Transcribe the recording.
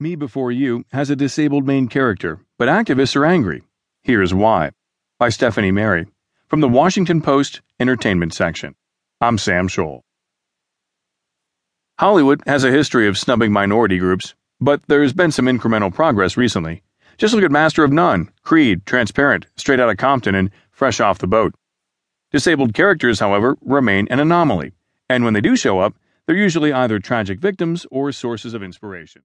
Me Before You has a disabled main character, but activists are angry. Here's why. By Stephanie Merry, From the Washington Post Entertainment section. I'm Sam Scholl. Hollywood has a history of snubbing minority groups, but there's been some incremental progress recently. Just look at Master of None, Creed, Transparent, Straight Outta Compton, and Fresh Off the Boat. Disabled characters, however, remain an anomaly, and when they do show up, they're usually either tragic victims or sources of inspiration.